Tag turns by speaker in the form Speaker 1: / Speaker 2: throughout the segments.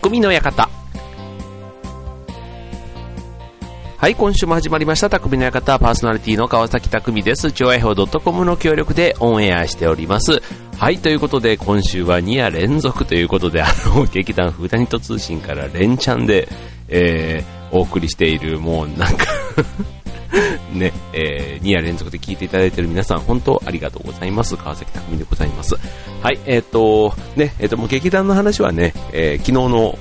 Speaker 1: 匠の館。はい、今週も始まりました、匠の館、パーソナリティの川崎匠です。超愛報 .com の協力でオンエアしております。はい、ということで、今週は2夜連続ということで、あの、劇団フーダニット通信から連チャンで、えー、お送りしている、もうなんか ね、えー、2夜連続で聞いていただいている皆さん、本当ありがとうございます。川崎匠でございます。はい、えっ、ー、と、ね、えっ、ー、と、もう劇団の話はね、えー、昨日の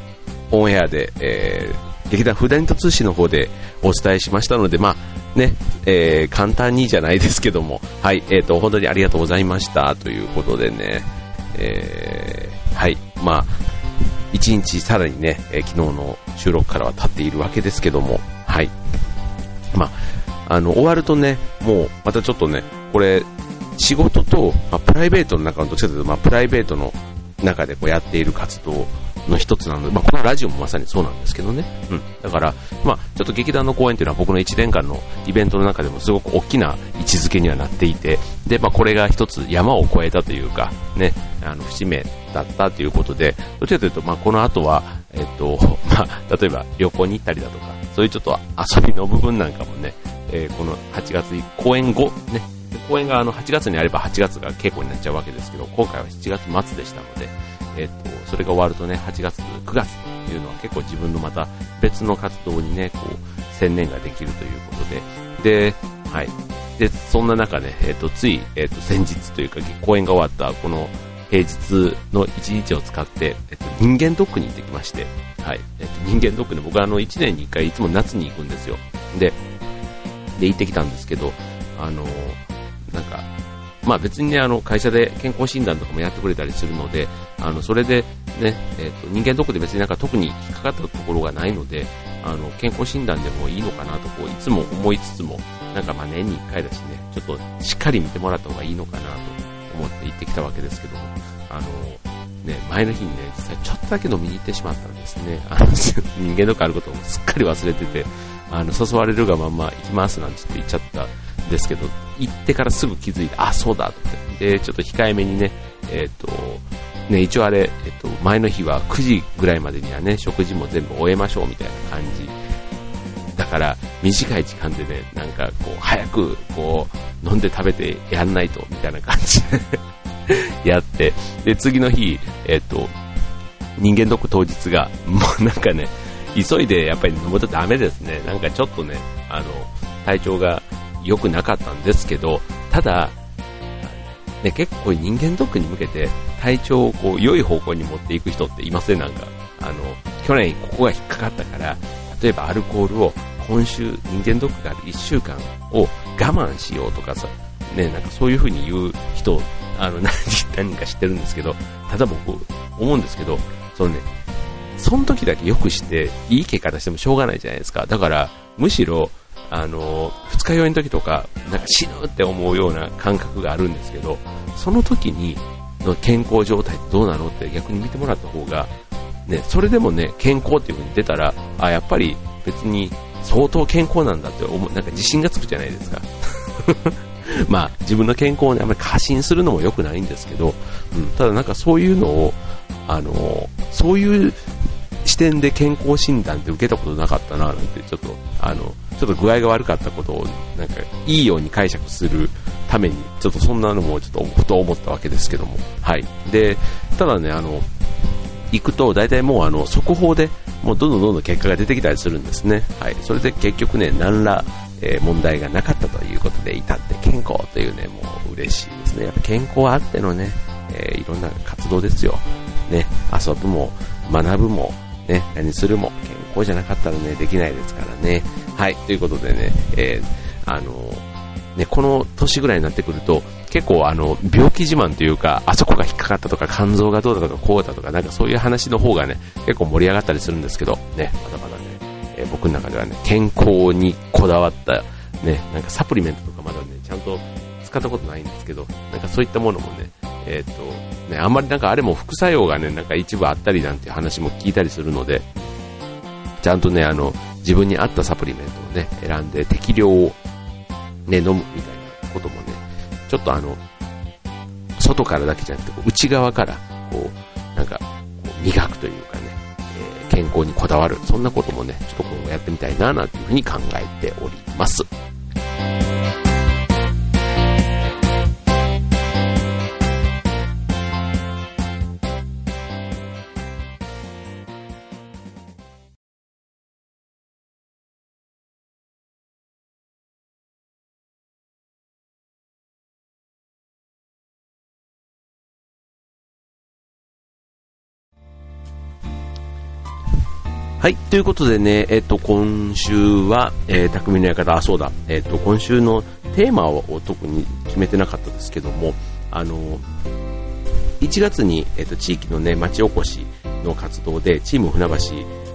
Speaker 1: オンエアで、えー、劇団フーダニット通信の方でお伝えしましたので、まあ、ね、えー、簡単にじゃないですけども、はい、えっ、ー、と、本当にありがとうございましたということでね、えー、はい、まあ、一日さらにね、えー、昨日の収録からは経っているわけですけども、はい。まあ、あの、終わるとね、もう、またちょっとね、これ、仕事と、まあ、プライベートの中のどっちかというと、まあ、プライベートの中でこうやっている活動の一つなので、まあ、このラジオもまさにそうなんですけどね。うん。だから、まあ、ちょっと劇団の公演というのは僕の1年間のイベントの中でもすごく大きな位置づけにはなっていて、で、まあ、これが一つ山を越えたというか、ね、あの、節目だったということで、どちらかというと、まあ、この後は、えっと、まあ、例えば旅行に行ったりだとか、そういうちょっと遊びの部分なんかもね、えー、この8月、公演後、ね、公演があの8月にあれば8月が稽古になっちゃうわけですけど、今回は7月末でしたので、えっ、と、それが終わるとね、8月、9月っていうのは結構自分のまた別の活動にね、こう、専念ができるということで、で、はい。で、そんな中ね、えっ、と、つい、えっ、と、先日というか、公演が終わったこの平日の1日を使って、えっと、人間ドックに行ってきまして、はい。えっと、人間ドックね、僕はあの、1年に1回いつも夏に行くんですよ。で、で、行ってきたんですけど、あの、なんか、まあ別にね、あの、会社で健康診断とかもやってくれたりするので、あの、それでね、えっ、ー、と、人間ドックで別になんか特に引っかかったところがないので、あの、健康診断でもいいのかなと、こう、いつも思いつつも、なんかまあ年に1回だしね、ちょっとしっかり見てもらった方がいいのかなと思って行ってきたわけですけど、あの、ね、前の日にね、実際ちょっとだけ飲みに行ってしまったんですね。あの、人間ドックあることをすっかり忘れてて、あの、誘われるがまま行きますなんて言って言っちゃったんですけど、行ってからすぐ気づいて、あ、そうだって。で、ちょっと控えめにね、えっ、ー、と、ね、一応あれ、えっ、と、前の日は9時ぐらいまでにはね、食事も全部終えましょうみたいな感じ。だから、短い時間でね、なんかこう、早く、こう、飲んで食べてやんないと、みたいな感じで やって、で、次の日、えっ、と、人間ドック当日が、もうなんかね、急いでやっぱり飲むとダメですね。なんかちょっとね、あの、体調が良くなかったんですけど、ただ、ね、結構人間ドックに向けて体調をこう良い方向に持っていく人っていません？なんか、あの、去年ここが引っかかったから、例えばアルコールを今週人間ドックがある1週間を我慢しようとかさ、ね、なんかそういう風に言う人、あの、何人か知ってるんですけど、ただ僕、思うんですけど、そのね、その時だけ良くして、いい結果出してもしょうがないじゃないですか。だから、むしろ、あの、二日酔いの時とか、なんか死ぬって思うような感覚があるんですけど、その時に、の健康状態ってどうなのって逆に見てもらった方が、ね、それでもね、健康っていう風に出たら、あ、やっぱり別に相当健康なんだって思う、なんか自信がつくじゃないですか。まあ、自分の健康をね、あまり過信するのも良くないんですけど、うん、ただなんかそういうのを、あの、そういう視点で健康診断って受けたことなかったな、なんて、ちょっと、あの、ちょっと具合が悪かったことを、なんか、いいように解釈するために、ちょっとそんなのもちょっと、ふと思ったわけですけども。はい。で、ただね、あの、行くと、大体もうあの、速報で、もうどんどんどんどん結果が出てきたりするんですね。はい。それで結局ね、何ら、え、問題がなかったということで、至って健康というね、もう嬉しいですね。やっぱ健康あってのね、えー、いろんな活動ですよ。ね、遊ぶも、学ぶも、ね、何するも、健康じゃなかったらね、できないですからね。はい、ということでね、えー、あのね、この年ぐらいになってくると、結構あの、病気自慢というか、あそこが引っかかったとか、肝臓がどうだとか、こうだとか、なんかそういう話の方がね、結構盛り上がったりするんですけど、ね、まだまだね、えー、僕の中ではね、健康にこだわった、ね、なんかサプリメントとかまだね、ちゃんと使ったことないんですけど、なんかそういったものもね、えっ、と、ね、あんまりなんかあれも副作用がね、なんか一部あったりなんて話も聞いたりするので、ちゃんとね、あの、自分に合ったサプリメントをね、選んで適量をね、飲むみたいなこともね、ちょっとあの、外からだけじゃなくて、内側から、こう、なんか、磨くというかねえ、健康にこだわる。そんなこともね、ちょっと今後やってみたいな、なんていうふうに考えております。はい。ということでね、えっと、今週は、えー、匠の館、あ、そうだ、えっと、今週のテーマを特に決めてなかったですけども、あの、1月に、えっと、地域のね、町おこしの活動で、チーム船橋、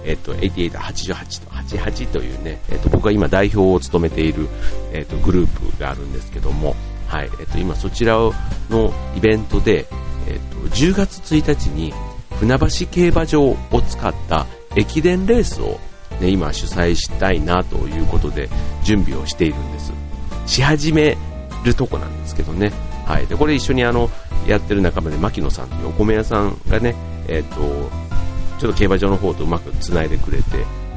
Speaker 1: えっと、88と88というね、えっと、僕が今代表を務めている、えっと、グループがあるんですけども、はい、えっと、今そちらのイベントで、えっと、10月1日に、船橋競馬場を使った駅伝レースを、ね、今主催したいなということで準備をしているんです。し始めるとこなんですけどね。はい。で、これ一緒にあの、やってる仲間で牧野さんというお米屋さんがね、えっ、ー、と、ちょっと競馬場の方とうまく繋いでくれて、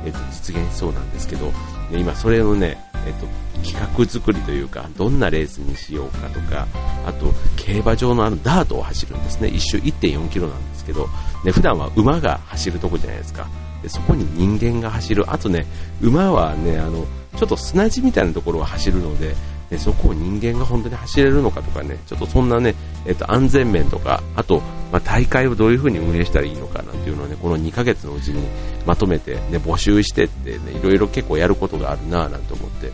Speaker 1: えっ、ー、と、実現しそうなんですけど、ね、今それのね、えっ、ー、と、企画作りというか、どんなレースにしようかとか、あと、競馬場のあのダートを走るんですね。一周1.4キロなんですけど、ね、普段は馬が走るとこじゃないですか。でそこに人間が走る、あとね、馬はね、あの、ちょっと砂地みたいなところを走るので、ね、そこを人間が本当に走れるのかとかね、ちょっとそんなね、えっと、安全面とか、あと、まあ、大会をどういう風に運営したらいいのかなんていうのをね、この2ヶ月のうちにまとめて、ね、募集してってね、いろいろ結構やることがあるなぁなんて思って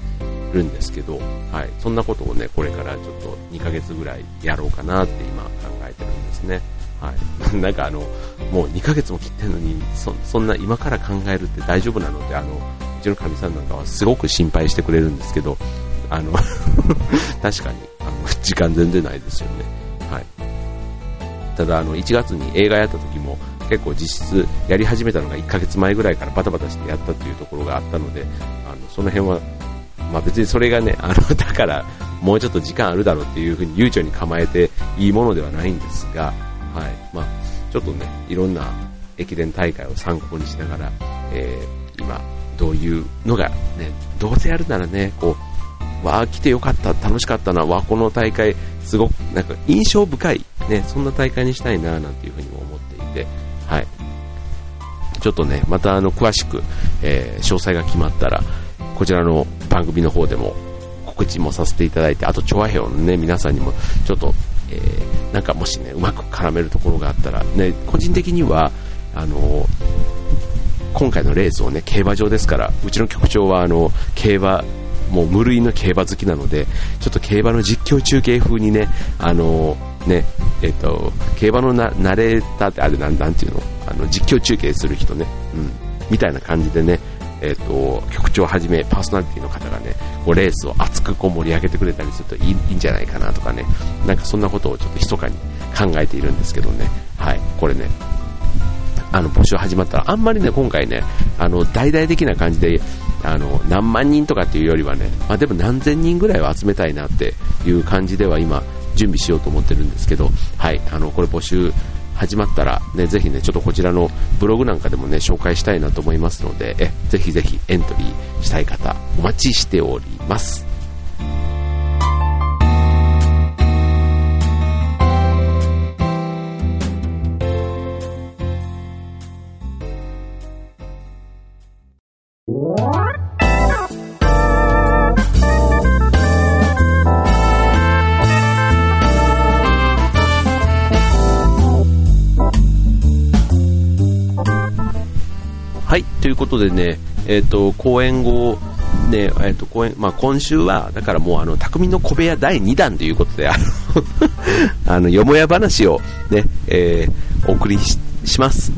Speaker 1: るんですけど、はい、そんなことをね、これからちょっと2ヶ月ぐらいやろうかなって今考えてるんですね。はい、なんかあのもう2ヶ月も切ってるのにそそんな今から考えるって大丈夫なのってあのうちのかみさんなんかはすごく心配してくれるんですけどあの 確かにあの時間全然ないですよね、はい、ただあの1月に映画やった時も結構実質やり始めたのが1ヶ月前ぐらいからバタバタしてやったというところがあったのであのその辺は、まあ、別にそれがねあの だからもうちょっと時間あるだろうっていう風に悠長に構えていいものではないんですがはいまあ、ちょっとね、いろんな駅伝大会を参考にしながら、えー、今、どういうのが、ね、どうせやるならね、こう、わあ、来てよかった、楽しかったな、わこの大会、すごく、なんか印象深い、ね、そんな大会にしたいな、なんていうふうにも思っていて、はい。ちょっとね、またあの、詳しく、えー、詳細が決まったら、こちらの番組の方でも告知もさせていただいて、あと、調和兵のね、皆さんにも、ちょっと、えー、なんかもしね、うまく絡めるところがあったら、ね、個人的には、あの今回のレースをね、競馬場ですから、うちの局長はあの、競馬、もう無類の競馬好きなので、ちょっと競馬の実況中継風にね、あのね、えっ、と、競馬のなナレーターってあれなんなんていうの？あの、実況中継する人ね、うん、みたいな感じでね、えっ、と、局長はじめパーソナリティの方がね、こうレースを熱くこう盛り上げてくれたりするといいいいんじゃないかなとかね、なんかそんなことをちょっと密かに考えているんですけどね、はい、これね、あの募集始まったら、あんまりね、今回ね、あの大々的な感じで、あの何万人とかっていうよりはね、まあ、でも何千人ぐらいは集めたいなっていう感じでは今、準備しようと思ってるんですけど、はい、あのこれ募集始まったら、ね、ぜひね、ちょっとこちらのブログなんかでもね、紹介したいなと思いますので、えぜひぜひエントリーしたい方、お待ちしております。いうことでね、えっ、ー、と、公演後、ね、えっ、ー、と、公演、まあ、今週は、だからもう、あの、匠の小部屋第2弾ということで、あの あの、よもや話をね、えー、お送りします。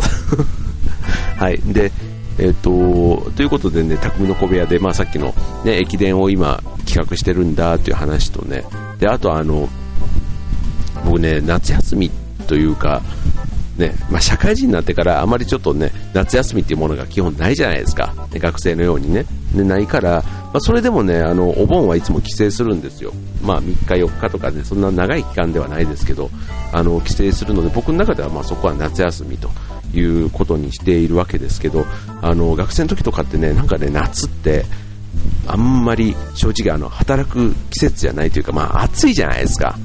Speaker 1: はい。で、えっ、ー、と、ということでね、匠の小部屋で、まあ、さっきのね、駅伝を今、企画してるんだという話とね、で、あとあの、僕ね、夏休みというか、ね、まあ、社会人になってからあまりちょっとね、夏休みっていうものが基本ないじゃないですか。ね、学生のようにね。でないから、まあ、それでもね、あの、お盆はいつも帰省するんですよ。まあ、3日4日とかで、そんな長い期間ではないですけど、あの、帰省するので、僕の中ではまあそこは夏休みということにしているわけですけど、あの、学生の時とかってね、なんかね、夏って、あんまり正直あの働く季節じゃないというか、まあ暑いじゃないですか。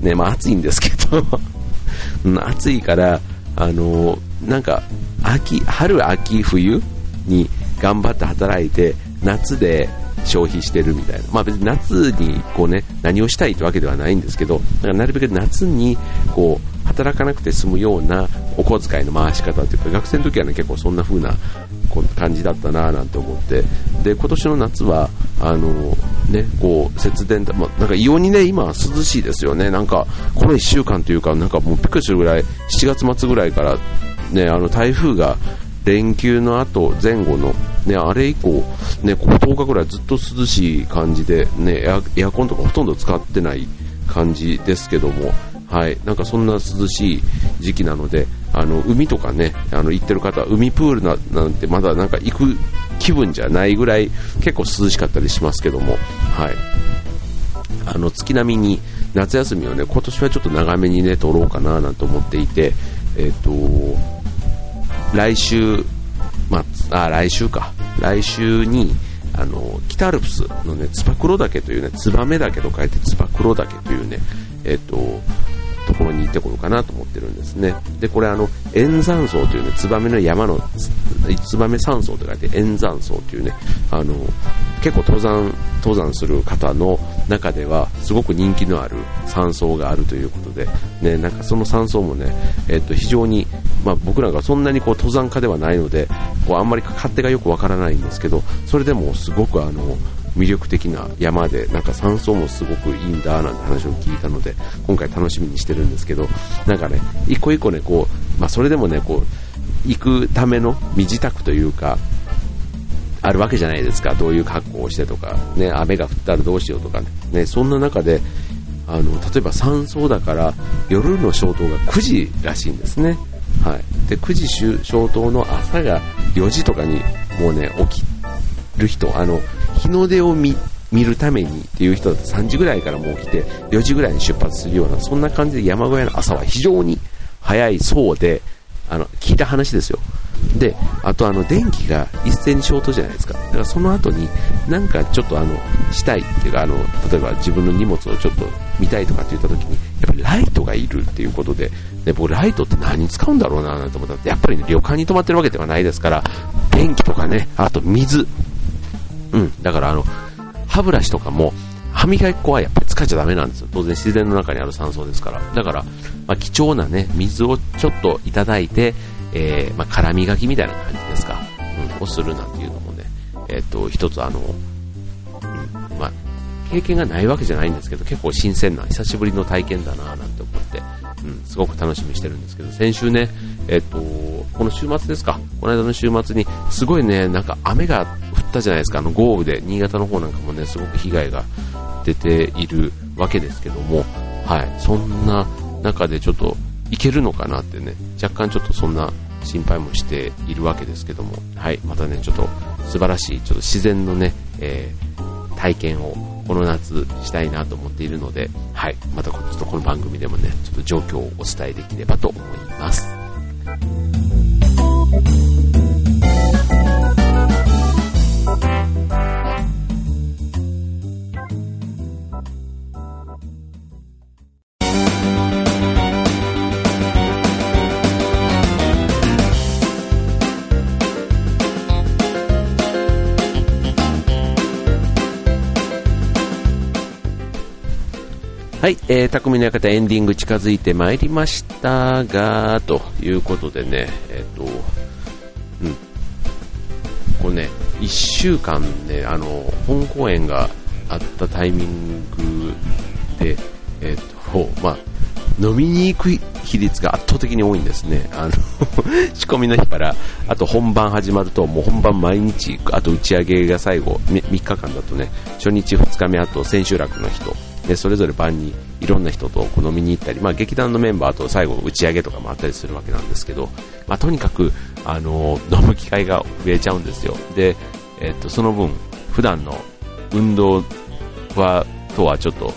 Speaker 1: ね、まあ暑いんですけど 暑いから、あのなんか秋、春、秋、冬に頑張って働いて、夏で消費してるみたいな。まあ別に夏にこうね、何をしたいってわけではないんですけど、だからなるべく夏にこう、働かなくて済むようなお小遣いの回し方というか、学生の時はね、結構そんな風な感じだったななんて思って、で、今年の夏は、あの、ね、こう、節電、まあ、なんか異様にね、今涼しいですよね。なんか、この1週間というか、なんかもうびっくりするぐらい、7月末ぐらいから、ね、あの、台風が、連休の後、前後の、ね、あれ以降、ね、ここ10日ぐらいずっと涼しい感じで、ね、エアコンとかほとんど使ってない感じですけども、はい、なんかそんな涼しい時期なので、あの海とかね、あの行ってる方、海プールななんてまだなんか行く気分じゃないぐらい結構涼しかったりしますけども、はい、あの月並みに夏休みをね今年はちょっと長めにね取ろうかななんて思っていて、えっ、ー、と来週、まあ、あ、来週か。来週に、あの、北アルプスのね、つば九郎岳というね、ツバメ岳と書いてつば九郎岳というね、えっ、と、ところに行ってこようかなと思ってるんですね。で、これあの、円山荘というね、ツバメの山の、ツバメ山荘と書いて円山荘というね、あの、結構登山、登山する方の中では、すごく人気のある山荘があるということで、ね、なんかその山荘もね、えっと、非常に、まあ僕らがそんなにこう登山家ではないので、こうあんまり勝手がよくわからないんですけど、それでもすごくあの、魅力的な山で、なんか山荘もすごくいいんだなんて話を聞いたので、今回楽しみにしてるんですけど、なんかね、一個一個ね、こう、まあそれでもね、こう、行くための身支度というか、あるわけじゃないですか、どういう格好をしてとか、ね、雨が降ったらどうしようとかね、ねそんな中で、あの例えば山荘だから夜の消灯が9時らしいんですね、はい、で9時消灯の朝が4時とかにもうね起きる人あの日の出を見るためにっていう人だと3時ぐらいからもう起きて4時ぐらいに出発するようなそんな感じで山小屋の朝は非常に早いそうであの聞いた話ですよで、あとあの電気が一斉に消灯じゃないですか。だからその後になんかちょっとあのしたいっていうかあの例えば自分の荷物をちょっと見たいとかって言った時にやっぱりライトがいるっていうことで、で僕ライトって何に使うんだろうななんて思ったらやっぱり、ね、旅館に泊まってるわけではないですから電気とかね、あと水、うん、だからあの歯ブラシとかも歯磨き粉はやっぱり使っちゃダメなんですよ。当然自然の中にある酸素ですから。だから、まあ、貴重なね、水をちょっといただいて、えー、まあ、辛磨きみたいな感じですか、うん、をするなんていうのもね、えっ、ー、と、一つあの、うん、まあ、経験がないわけじゃないんですけど、結構新鮮な、久しぶりの体験だななんて思って、うん、すごく楽しみにしてるんですけど、先週ね、えっ、ー、と、この週末ですか、この間の週末に、すごいね、なんか雨がったじゃないですか、あの豪雨で、新潟の方なんかもね、すごく被害が出ているわけですけども、はい、そんな中でちょっと、いけるのかなってね、若干ちょっとそんな心配もしているわけですけども、はい、またね、ちょっと素晴らしい、ちょっと自然のね、えー、体験をこの夏したいなと思っているので、はい、またちょっとこの番組でもね、ちょっと状況をお伝えできればと思います。はい、えー、匠の館エンディング近づいてまいりましたが、ということでね、えっ、ー、と、うん、これね、1週間ね、あの、本公演があったタイミングで、えっ、ー、と、まあ、飲みに行く比率が圧倒的に多いんですね。あの 仕込みの日から、あと本番始まると、もう本番毎日、あと打ち上げが最後、3日間だとね、初日、2日目、あと千秋楽の日と、でそれぞれ晩にいろんな人とこう飲みに行ったり、まあ、劇団のメンバーと最後打ち上げとかもあったりするわけなんですけど、まあ、とにかく、あの飲む機会が増えちゃうんですよ。で、えっとその分普段の運動は、とはちょっと、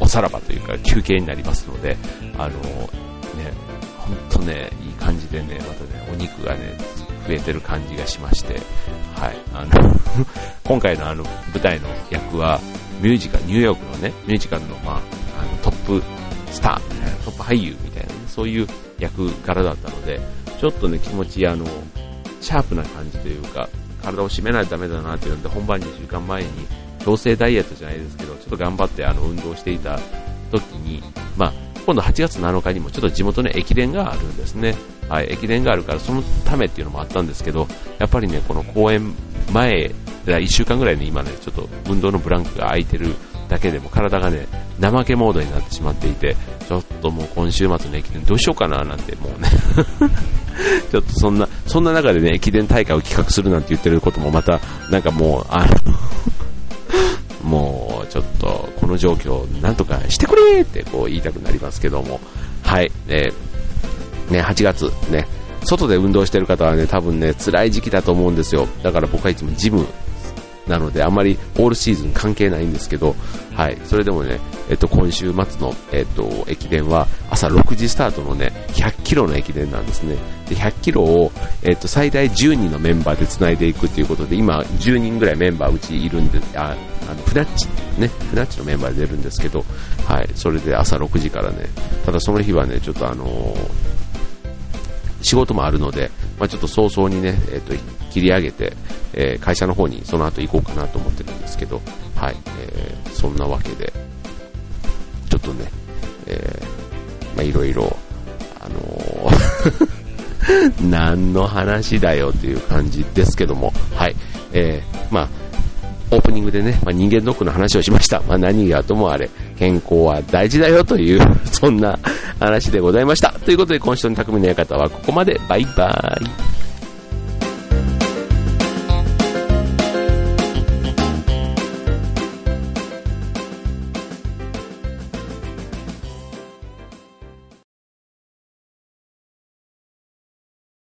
Speaker 1: おさらばというか休憩になりますので、あの、ね、ほんとね、いい感じでね、またね、お肉がね、増えてる感じがしまして、はい、あの 今回のあの舞台の役は、ミュージカル、ニューヨークのね、ミュージカルの、まあ、あのトップスターみたいな、トップ俳優みたいな、ね、そういう役柄だったので、ちょっとね、気持ち、あの、シャープな感じというか、体を締めないとダメだなっていうので、本番2週間前に、強制ダイエットじゃないですけど、ちょっと頑張ってあの運動していた時に、まあ、今度8月7日にもちょっと地元の駅伝があるんですね。はい、駅伝があるからそのためっていうのもあったんですけど、やっぱりね、この公演前、1週間ぐらいね、今ね、ちょっと運動のブランクが空いてるだけでも体がね、怠けモードになってしまっていて、ちょっともう今週末の駅伝どうしようかななんてもうね ちょっとそんな、そんな中でね、駅伝大会を企画するなんて言ってることもまた、なんかもう、あの もうちょっとこの状況なんとかしてくれってこう言いたくなりますけども、はい、えー、ね、8月ね、外で運動してる方はね、多分ね、辛い時期だと思うんですよ。だから僕はいつもジムなので、あまりオールシーズン関係ないんですけど、はい、それでもね、えっと、今週末の、えっと、駅伝は朝6時スタートのね、100キロの駅伝なんですね。で、100キロを、えっと、最大10人のメンバーで繋いでいくということで、今、10人ぐらいメンバーうちいるんで、あ、あの、フナッチね、フナッチのメンバーで出るんですけど、はい、それで朝6時からね、ただその日はね、ちょっとあのー仕事もあるので、まあ、ちょっと早々にね、えっ、ー、と、切り上げて、えー、会社の方にその後行こうかなと思ってるんですけど、はい、えー、そんなわけで、ちょっとね、えー、まあ、いろいろ、あのー 何の話だよっていう感じですけども、はい、えー、まあ、オープニングでね、まあ、人間ドックの話をしました。まあ、何がともあれ、健康は大事だよという、そんな話でございました。ということで、今週の匠の館はここまで。バイバーイ。